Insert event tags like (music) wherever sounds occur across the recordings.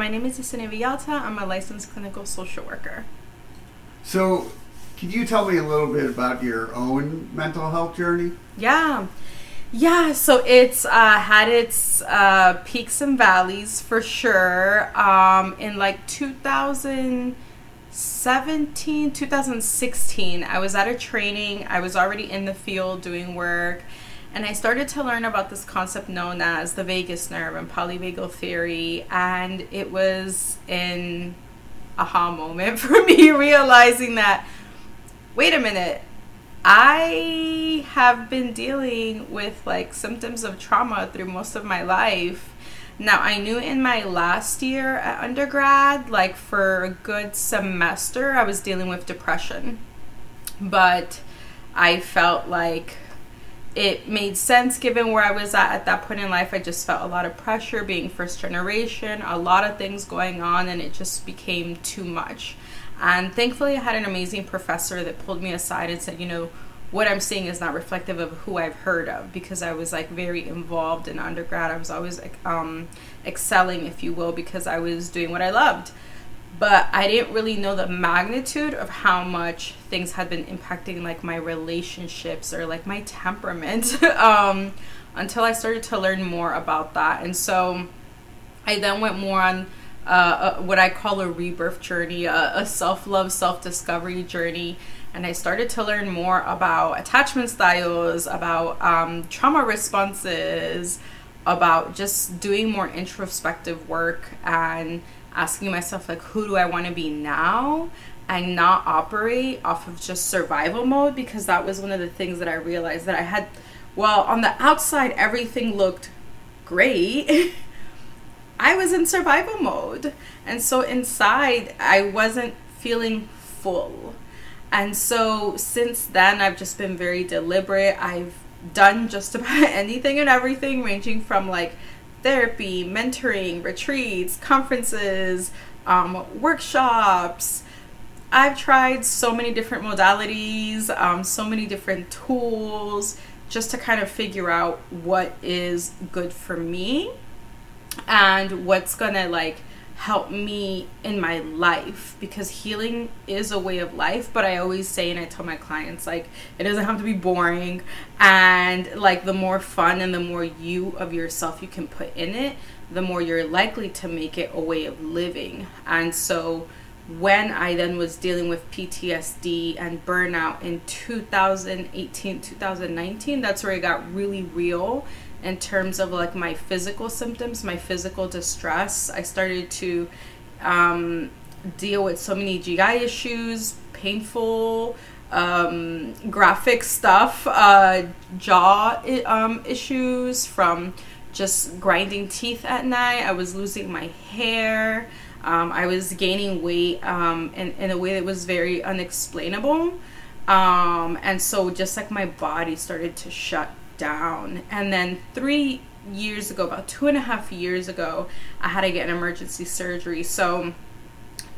My name is Yesenia Villalta. I'm a licensed clinical social worker. So, can you tell me a little bit about your own mental health journey? Yeah. Yeah, so it's uh, had its uh, peaks and valleys for sure. Um, in like 2017, 2016, I was at a training. I was already in the field doing work, and I started to learn about this concept known as the vagus nerve and polyvagal theory. And it was an aha moment (laughs) for me realizing that, wait a minute, I have been dealing with like symptoms of trauma through most of my life. Now, I knew in my last year at undergrad, like for a good semester, I was dealing with depression. But I felt like it made sense given where I was at at that point in life. I just felt a lot of pressure being first generation, a lot of things going on, and it just became too much. And thankfully, I had an amazing professor that pulled me aside and said, you know, what I'm seeing is not reflective of who I've heard of because I was like very involved in undergrad. I was always like um, excelling, if you will, because I was doing what I loved. But I didn't really know the magnitude of how much things had been impacting like my relationships or like my temperament (laughs) um, until I started to learn more about that. And so I then went more on uh, a, what I call a rebirth journey, a, a self love, self discovery journey. And I started to learn more about attachment styles, about um, trauma responses, about just doing more introspective work and asking myself, like, who do I want to be now? And not operate off of just survival mode because that was one of the things that I realized that I had. Well, on the outside, everything looked great. (laughs) I was in survival mode. And so inside, I wasn't feeling full. And so since then, I've just been very deliberate. I've done just about (laughs) anything and everything, ranging from like therapy, mentoring, retreats, conferences, um, workshops. I've tried so many different modalities, um, so many different tools just to kind of figure out what is good for me and what's gonna like help me in my life because healing is a way of life but i always say and i tell my clients like it doesn't have to be boring and like the more fun and the more you of yourself you can put in it the more you're likely to make it a way of living. And so when i then was dealing with ptsd and burnout in 2018 2019 that's where it got really real in terms of like my physical symptoms, my physical distress. I started to um, deal with so many GI issues, painful, um, graphic stuff, uh, jaw um, issues from just grinding teeth at night. I was losing my hair. Um, I was gaining weight um, in, in a way that was very unexplainable. Um, and so just like my body started to shut down. And then three years ago, about two and a half years ago, I had to get an emergency surgery. So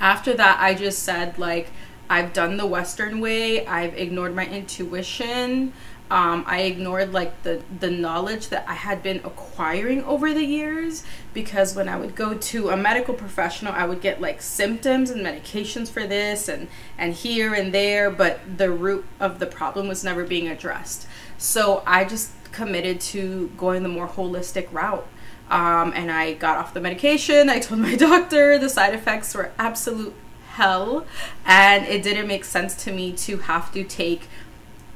after that, I just said, like, I've done the Western way, I've ignored my intuition. Um, I ignored like the the knowledge that I had been acquiring over the years because when I would go to a medical professional, I would get like symptoms and medications for this and and here and there, but the root of the problem was never being addressed. So I just committed to going the more holistic route. Um, and I got off the medication. I told (laughs) my doctor the side effects were absolute hell, and it didn't make sense to me to have to take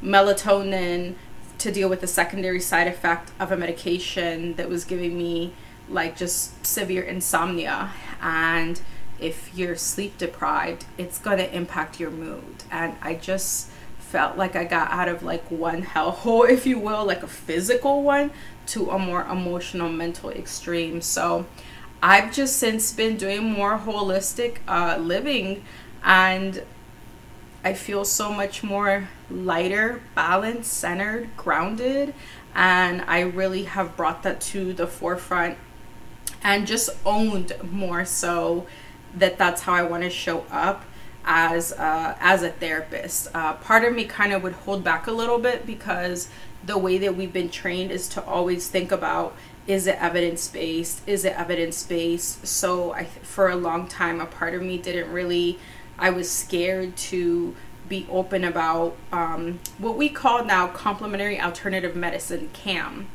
melatonin to deal with the secondary side effect of a medication that was giving me like just severe insomnia and if you're sleep deprived it's going to impact your mood and i just felt like I got out of like one hellhole, (laughs) if you will, like a physical one, to a more emotional, mental extreme. So I've just since been doing more holistic uh, living and I feel so much more lighter, balanced, centered, grounded. And I really have brought that to the forefront and just owned more so that that's how I want to show up as uh, as a therapist. Uh, part of me kind of would hold back a little bit because the way that we've been trained is to always think about is it evidence based is it evidence based so i for a long time a part of me didn't really i was scared to be open about um, what we call now complementary alternative medicine cam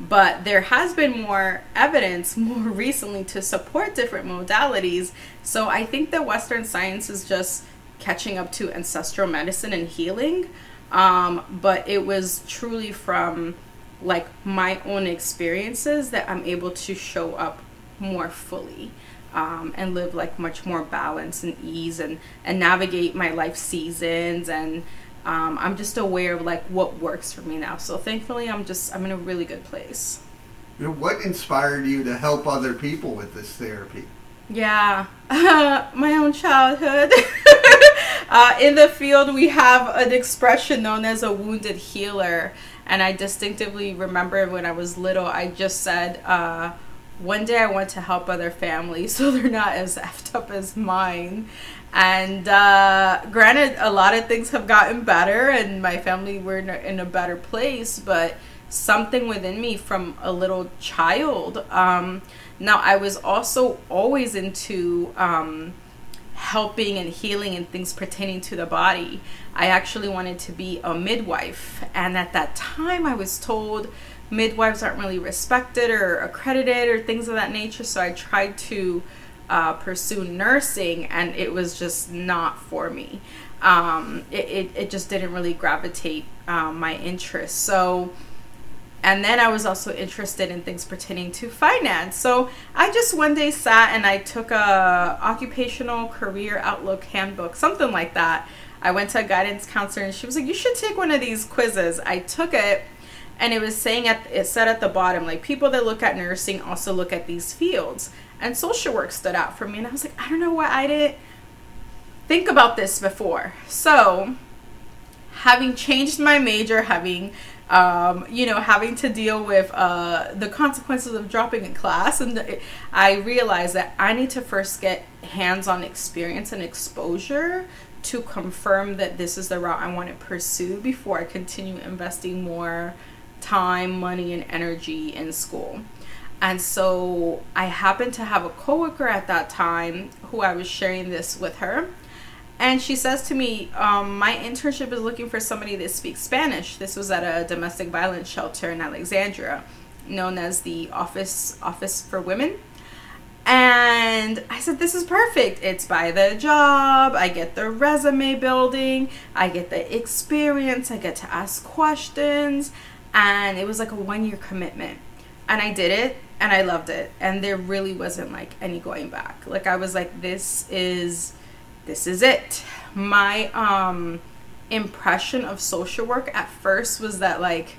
but there has been more evidence (laughs) more recently to support different modalities. So i think that western science is just catching up to ancestral medicine and healing. Um, but it was truly from like my own experiences that I'm able to show up more fully um, and live like much more balance and ease and and navigate my life seasons and um, I'm just aware of like what works for me now. So thankfully, I'm just I'm in a really good place. You know, what inspired you to help other people with this therapy? Yeah, (laughs) my own childhood. (laughs) uh, in the field, we have an expression known as a wounded healer. And I distinctively remember when I was little, I just said, uh, one day I want to help other families (laughs) so they're not as effed up as mine. And uh, granted, a lot of things have gotten better, and my family were in a, better place, but something within me from a little child. Um, now, I was also always into. Um, helping and healing and things pertaining to the body. I actually wanted to be a midwife. And at that time, I was told midwives aren't really respected or accredited or things of that nature. So I tried to uh, pursue nursing, and it was just not for me. Um, it, it, it, just didn't really gravitate um, my interest. So and then I was also interested in things pertaining to finance. So I just one day sat and I took a occupational career outlook handbook, something like that. I went to a guidance counselor and she was like, "You should take one of these quizzes." I took it and it was saying at it said at the bottom like people that look at nursing also look at these fields. And social work stood out for me and I was like, "I don't know why I didn't think about this before." So, having changed my major, having um, you know, having to deal with uh, the consequences of dropping a class. And I realized that I need to first get hands on experience and exposure to confirm that this is the route I want to pursue before I continue investing more time, money, and energy in school. And so I happened to have a coworker at that time who I was sharing this with her and she says to me, um, My internship is looking for somebody that speaks Spanish. This was at a domestic violence shelter in Alexandria, known as the Office Office for Women. And I said, This is perfect. It's by the job. I get the resume building. I get the experience. I get to ask questions. And it was like a one year commitment. And I did it and I loved it. And there really wasn't like any going back. Like, I was like, This is this is it. My um impression of social work at first was that like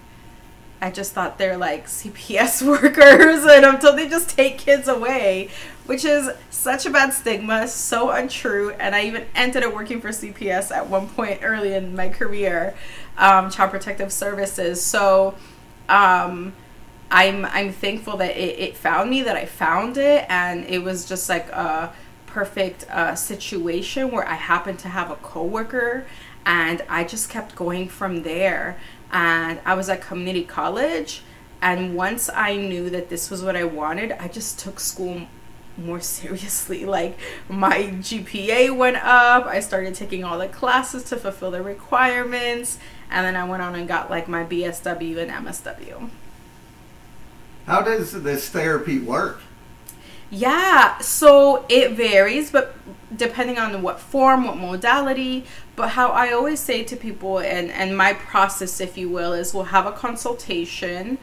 I just thought they're like CPS (laughs) workers and until they just take kids away, which is such a bad stigma, so untrue. And I even ended up working for CPS at one point early in my career, um, Child Protective Services. So um, I'm I'm thankful that it, it found me, that I found it, and it was just like a perfect uh, situation where I happened to have a coworker and I just kept going from there. And I was at community college. And once I knew that this was what I wanted, I just took school more (laughs) seriously. Like my GPA went up. I started taking all the classes to fulfill the requirements. And then I went on and got like my BSW and MSW. How does this therapy work? Yeah, so it varies, but depending on what form, what modality. But how I always say to people, and, and my process, if you will, is we'll have a consultation,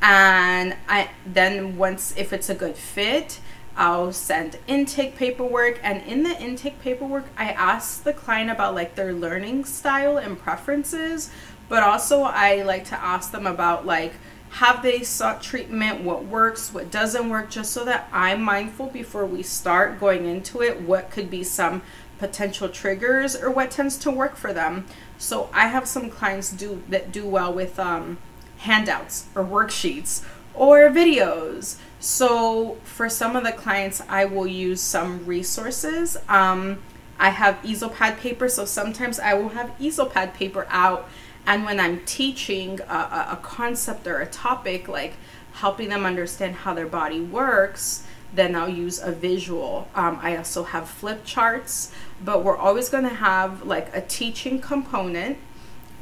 and I then once if it's a good fit, I'll send intake paperwork, and in the intake paperwork, I ask the client about like their learning style and preferences, but also I like to ask them about like have they sought treatment what works what doesn't work just so that i'm mindful before we start going into it what could be some potential triggers or what tends to work for them. So i have some clients do that do well with um, handouts or worksheets or videos. So for some of the clients i will use some resources. Um, i have easel pad paper so sometimes i will have easel pad paper out And when I'm teaching a, a, concept or a topic, like helping them understand how their body works, then I'll use a visual. Um, I also have flip charts, but we're always going to have like a teaching component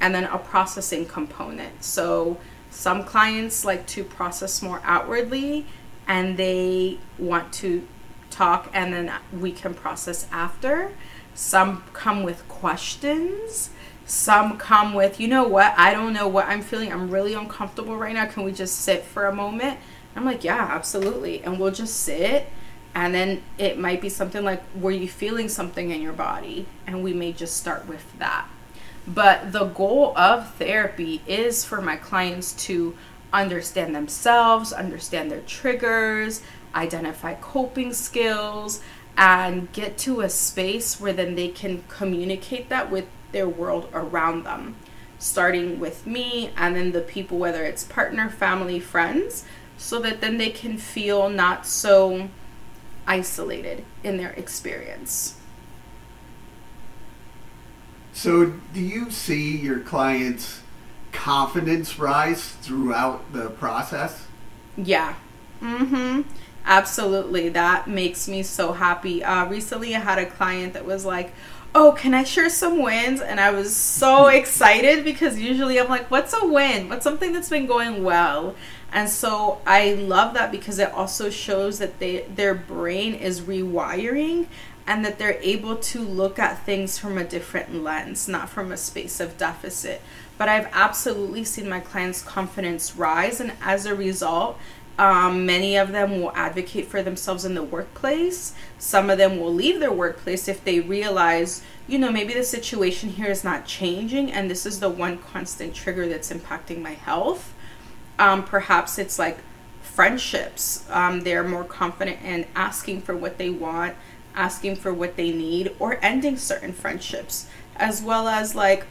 and then a processing component. So some clients like to process more outwardly and they want to talk and then we can process after. Some come with questions. Some come with, you know what, I don't know what I'm feeling. I'm really uncomfortable right now. Can we just sit for a moment? I'm like, yeah, absolutely. And we'll just sit. And then it might be something like, were you feeling something in your body? And we may just start with that. But the goal of therapy is for my clients to understand themselves, understand their triggers, identify coping skills, and get to a space where then they can communicate that with their world around them. Starting with me and then the people, whether it's partner, family, friends, so that then they can feel not so isolated in their experience. So, do you see your clients' confidence rise throughout the process? Yeah. Mm-hmm. Absolutely. That makes me so happy. Uh, recently, I had a client that was like, Oh, can I share some wins? And I was so (laughs) excited because usually I'm like, What's a win? What's something that's been going well? And so I love that because it also shows that they their brain is rewiring and that they're able to look at things from a different lens, not from a space of deficit. But I've absolutely seen my clients' confidence rise, and as a result, um, many of them will advocate for themselves in the workplace. Some of them will leave their workplace if they realize, you know, maybe the situation here is not changing, and this is the one constant trigger that's impacting my health. Um, perhaps it's like friendships. Um, they're more confident in asking for what they want asking for what they need or ending certain friendships as well as like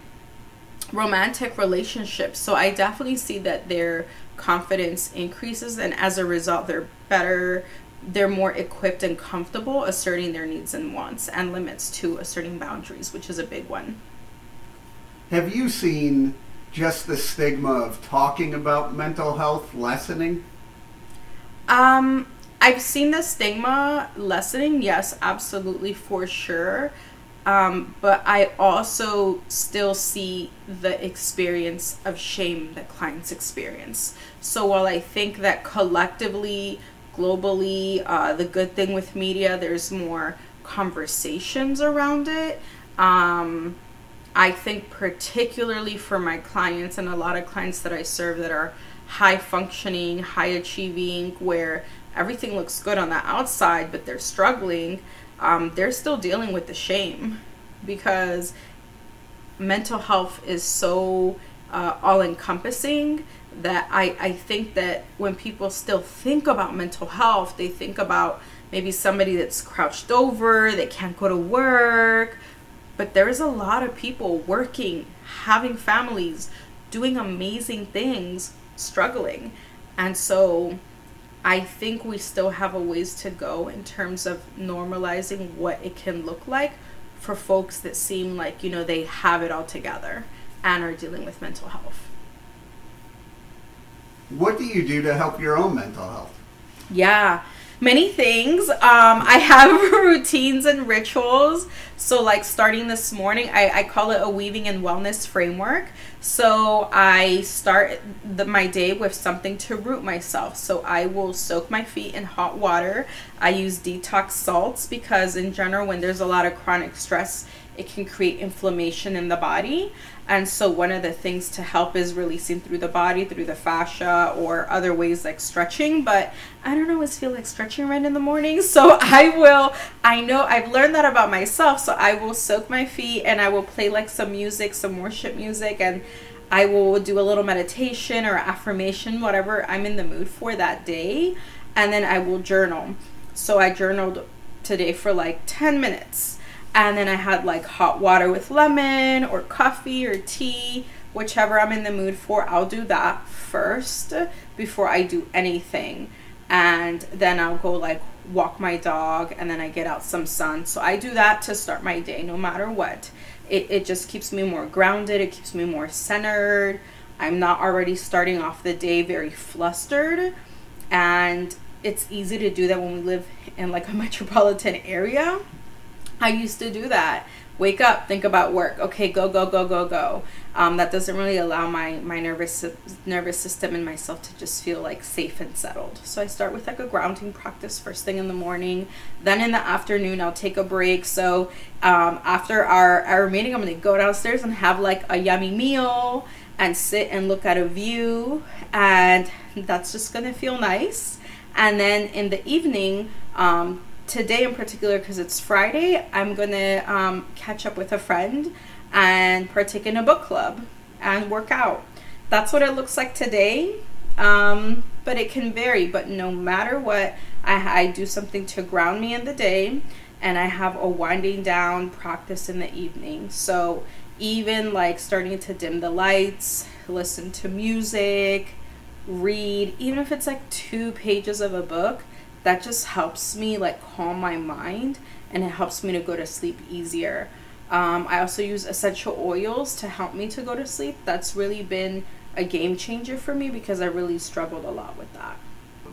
romantic relationships so i definitely see that their confidence increases and as a result they're better they're more equipped and comfortable asserting their needs and wants and limits to asserting boundaries which is a big one have you seen just the stigma of talking about mental health lessening um I've seen the stigma lessening, yes, absolutely for sure. Um, but I also still see the experience of shame that clients experience. So while I think that collectively, globally, uh, the good thing with media, there's more conversations around it. Um, I think particularly for my clients and a lot of clients that I serve that are high functioning, high achieving, where everything looks good on the outside, but they're struggling, um, they're still dealing with the shame because mental health is so uh, all encompassing that I, I think that when people still think about mental health, they think about maybe somebody that's crouched over, they can't go to work. But there is a lot of people working, having families, doing amazing things, struggling. And so I think we still have a ways to go in terms of normalizing what it can look like for folks that seem like, you know, they have it all together and are dealing with mental health. What do you do to help your own mental health? Yeah many things. Um, I have (laughs) routines and rituals. So, like starting this morning, I, I call it a weaving and wellness framework. So, I start the, my day with something to root myself. So, I will soak my feet in hot water. I use detox salts because, in general, when there's a lot of chronic stress, it can create inflammation in the body. And so, one of the things to help is releasing through the body, through the fascia, or other ways like stretching. But I don't always feel like stretching right in the morning. (laughs) So, I will, I know I've learned that about myself. So, I will soak my feet and I will play like some music, some worship music, and I will do a little meditation or affirmation, whatever I'm in the mood for that day. And then I will journal. So, I journaled today for like 10 minutes and then I had like hot water with lemon or coffee or tea, whichever I'm in the mood for. I'll do that first before I do anything. And then I'll go like walk my dog and then I get out some sun. So I do that to start my day no matter what. It, it just keeps me more grounded, it keeps me more centered. I'm not already starting off the day very flustered. And it's easy to do that when we live in like a (laughs) metropolitan area. I used to do that. Wake up, think about work. Okay, go, go, go, go, go. Um, that doesn't really allow my my nervous nervous system and myself to just feel like safe and settled. So I start with like a grounding practice first thing in the morning. Then in the afternoon, I'll take a break. So um, after our our meeting, I'm gonna go downstairs and have like a yummy meal and sit and look at a view, and that's just gonna feel nice. And then in the evening, um, today in particular, because it's Friday, I'm gonna um, catch up with a friend and partake in a book club and work out. That's what it looks like today. Um, but it can vary. But no matter what, I, I do something to ground me in the day, and I have a winding down practice in the evening. So even like starting to dim the lights, listen to music, read, even if it's like two pages of a book, that just helps me like calm my mind and it helps me to go to sleep easier. Um, I also use essential oils to help me to go to sleep. That's really been a game changer for me because I really struggled a lot with that.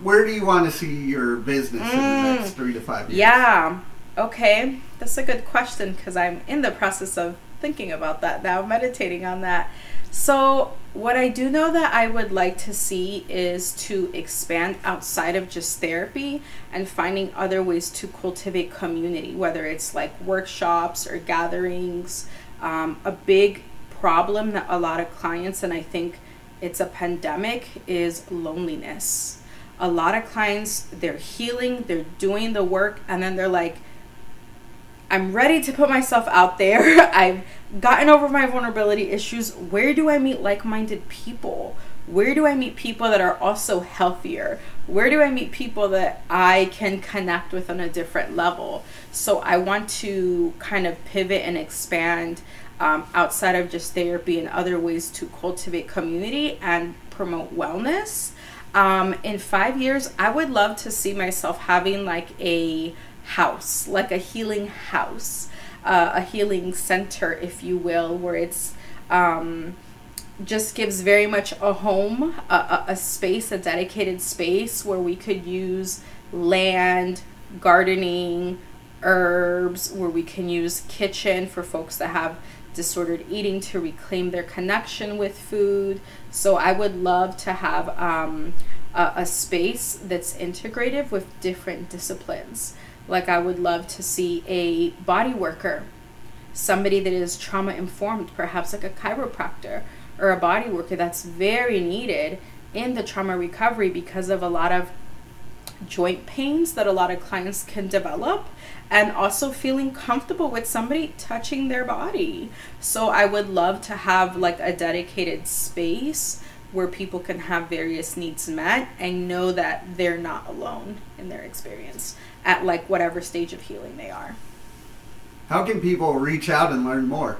Where do you want to see your business mm. in the next three to five years? Yeah. Okay. That's a good question because I'm in the process of thinking about that now, meditating on that. So, what I do know that I would like to see is to expand outside of just therapy and finding other ways to cultivate community, whether it's like workshops or gatherings. Um, a big problem that a lot of clients, and I think it's a pandemic, is loneliness. A lot of clients, they're healing, they're doing the work, and then they're like, I'm ready to put myself out there. (laughs) I've gotten over my vulnerability issues. Where do I meet like minded people? Where do I meet people that are also healthier? Where do I meet people that I can connect with on a different level? So I want to kind of pivot and expand um, outside of just therapy and other ways to cultivate community and promote wellness. Um, in five years, I would love to see myself having like a house, like a healing house, uh, a healing center, if you will, where it's um, just gives very much a home, a, a, space, a dedicated space where we could use land, gardening, herbs, where we can use kitchen for folks that have disordered eating to reclaim their connection with food. So I would love to have um, a, a, space that's integrative with different disciplines. Like, I would love to see a body worker, somebody that is trauma informed, perhaps like a chiropractor or a body worker that's very needed in the trauma recovery because of a lot of joint pains that a lot of clients can develop and also feeling comfortable with somebody touching their body. So I would love to have like a dedicated space where people can have various needs met and know that they're not alone in their experience at like whatever stage of healing they are. How can people reach out and learn more?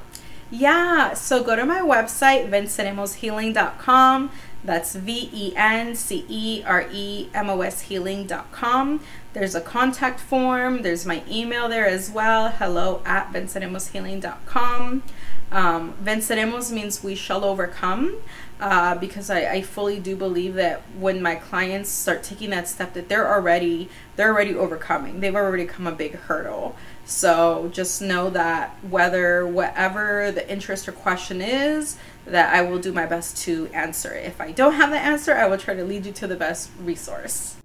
Yeah, so go to my website, venceremoshealing.com. That's V E N C E R E M O S healing.com. There's a contact form, there's my email there as well hello at venceremoshealing.com. Um, venceremos means we shall overcome uh, because I, I fully do believe that when my clients start taking that step that they're already they're already overcoming they've already come a big hurdle so just know that whether whatever the interest or question is that i will do my best to answer. If i don't have the answer i will try to lead you to the best resource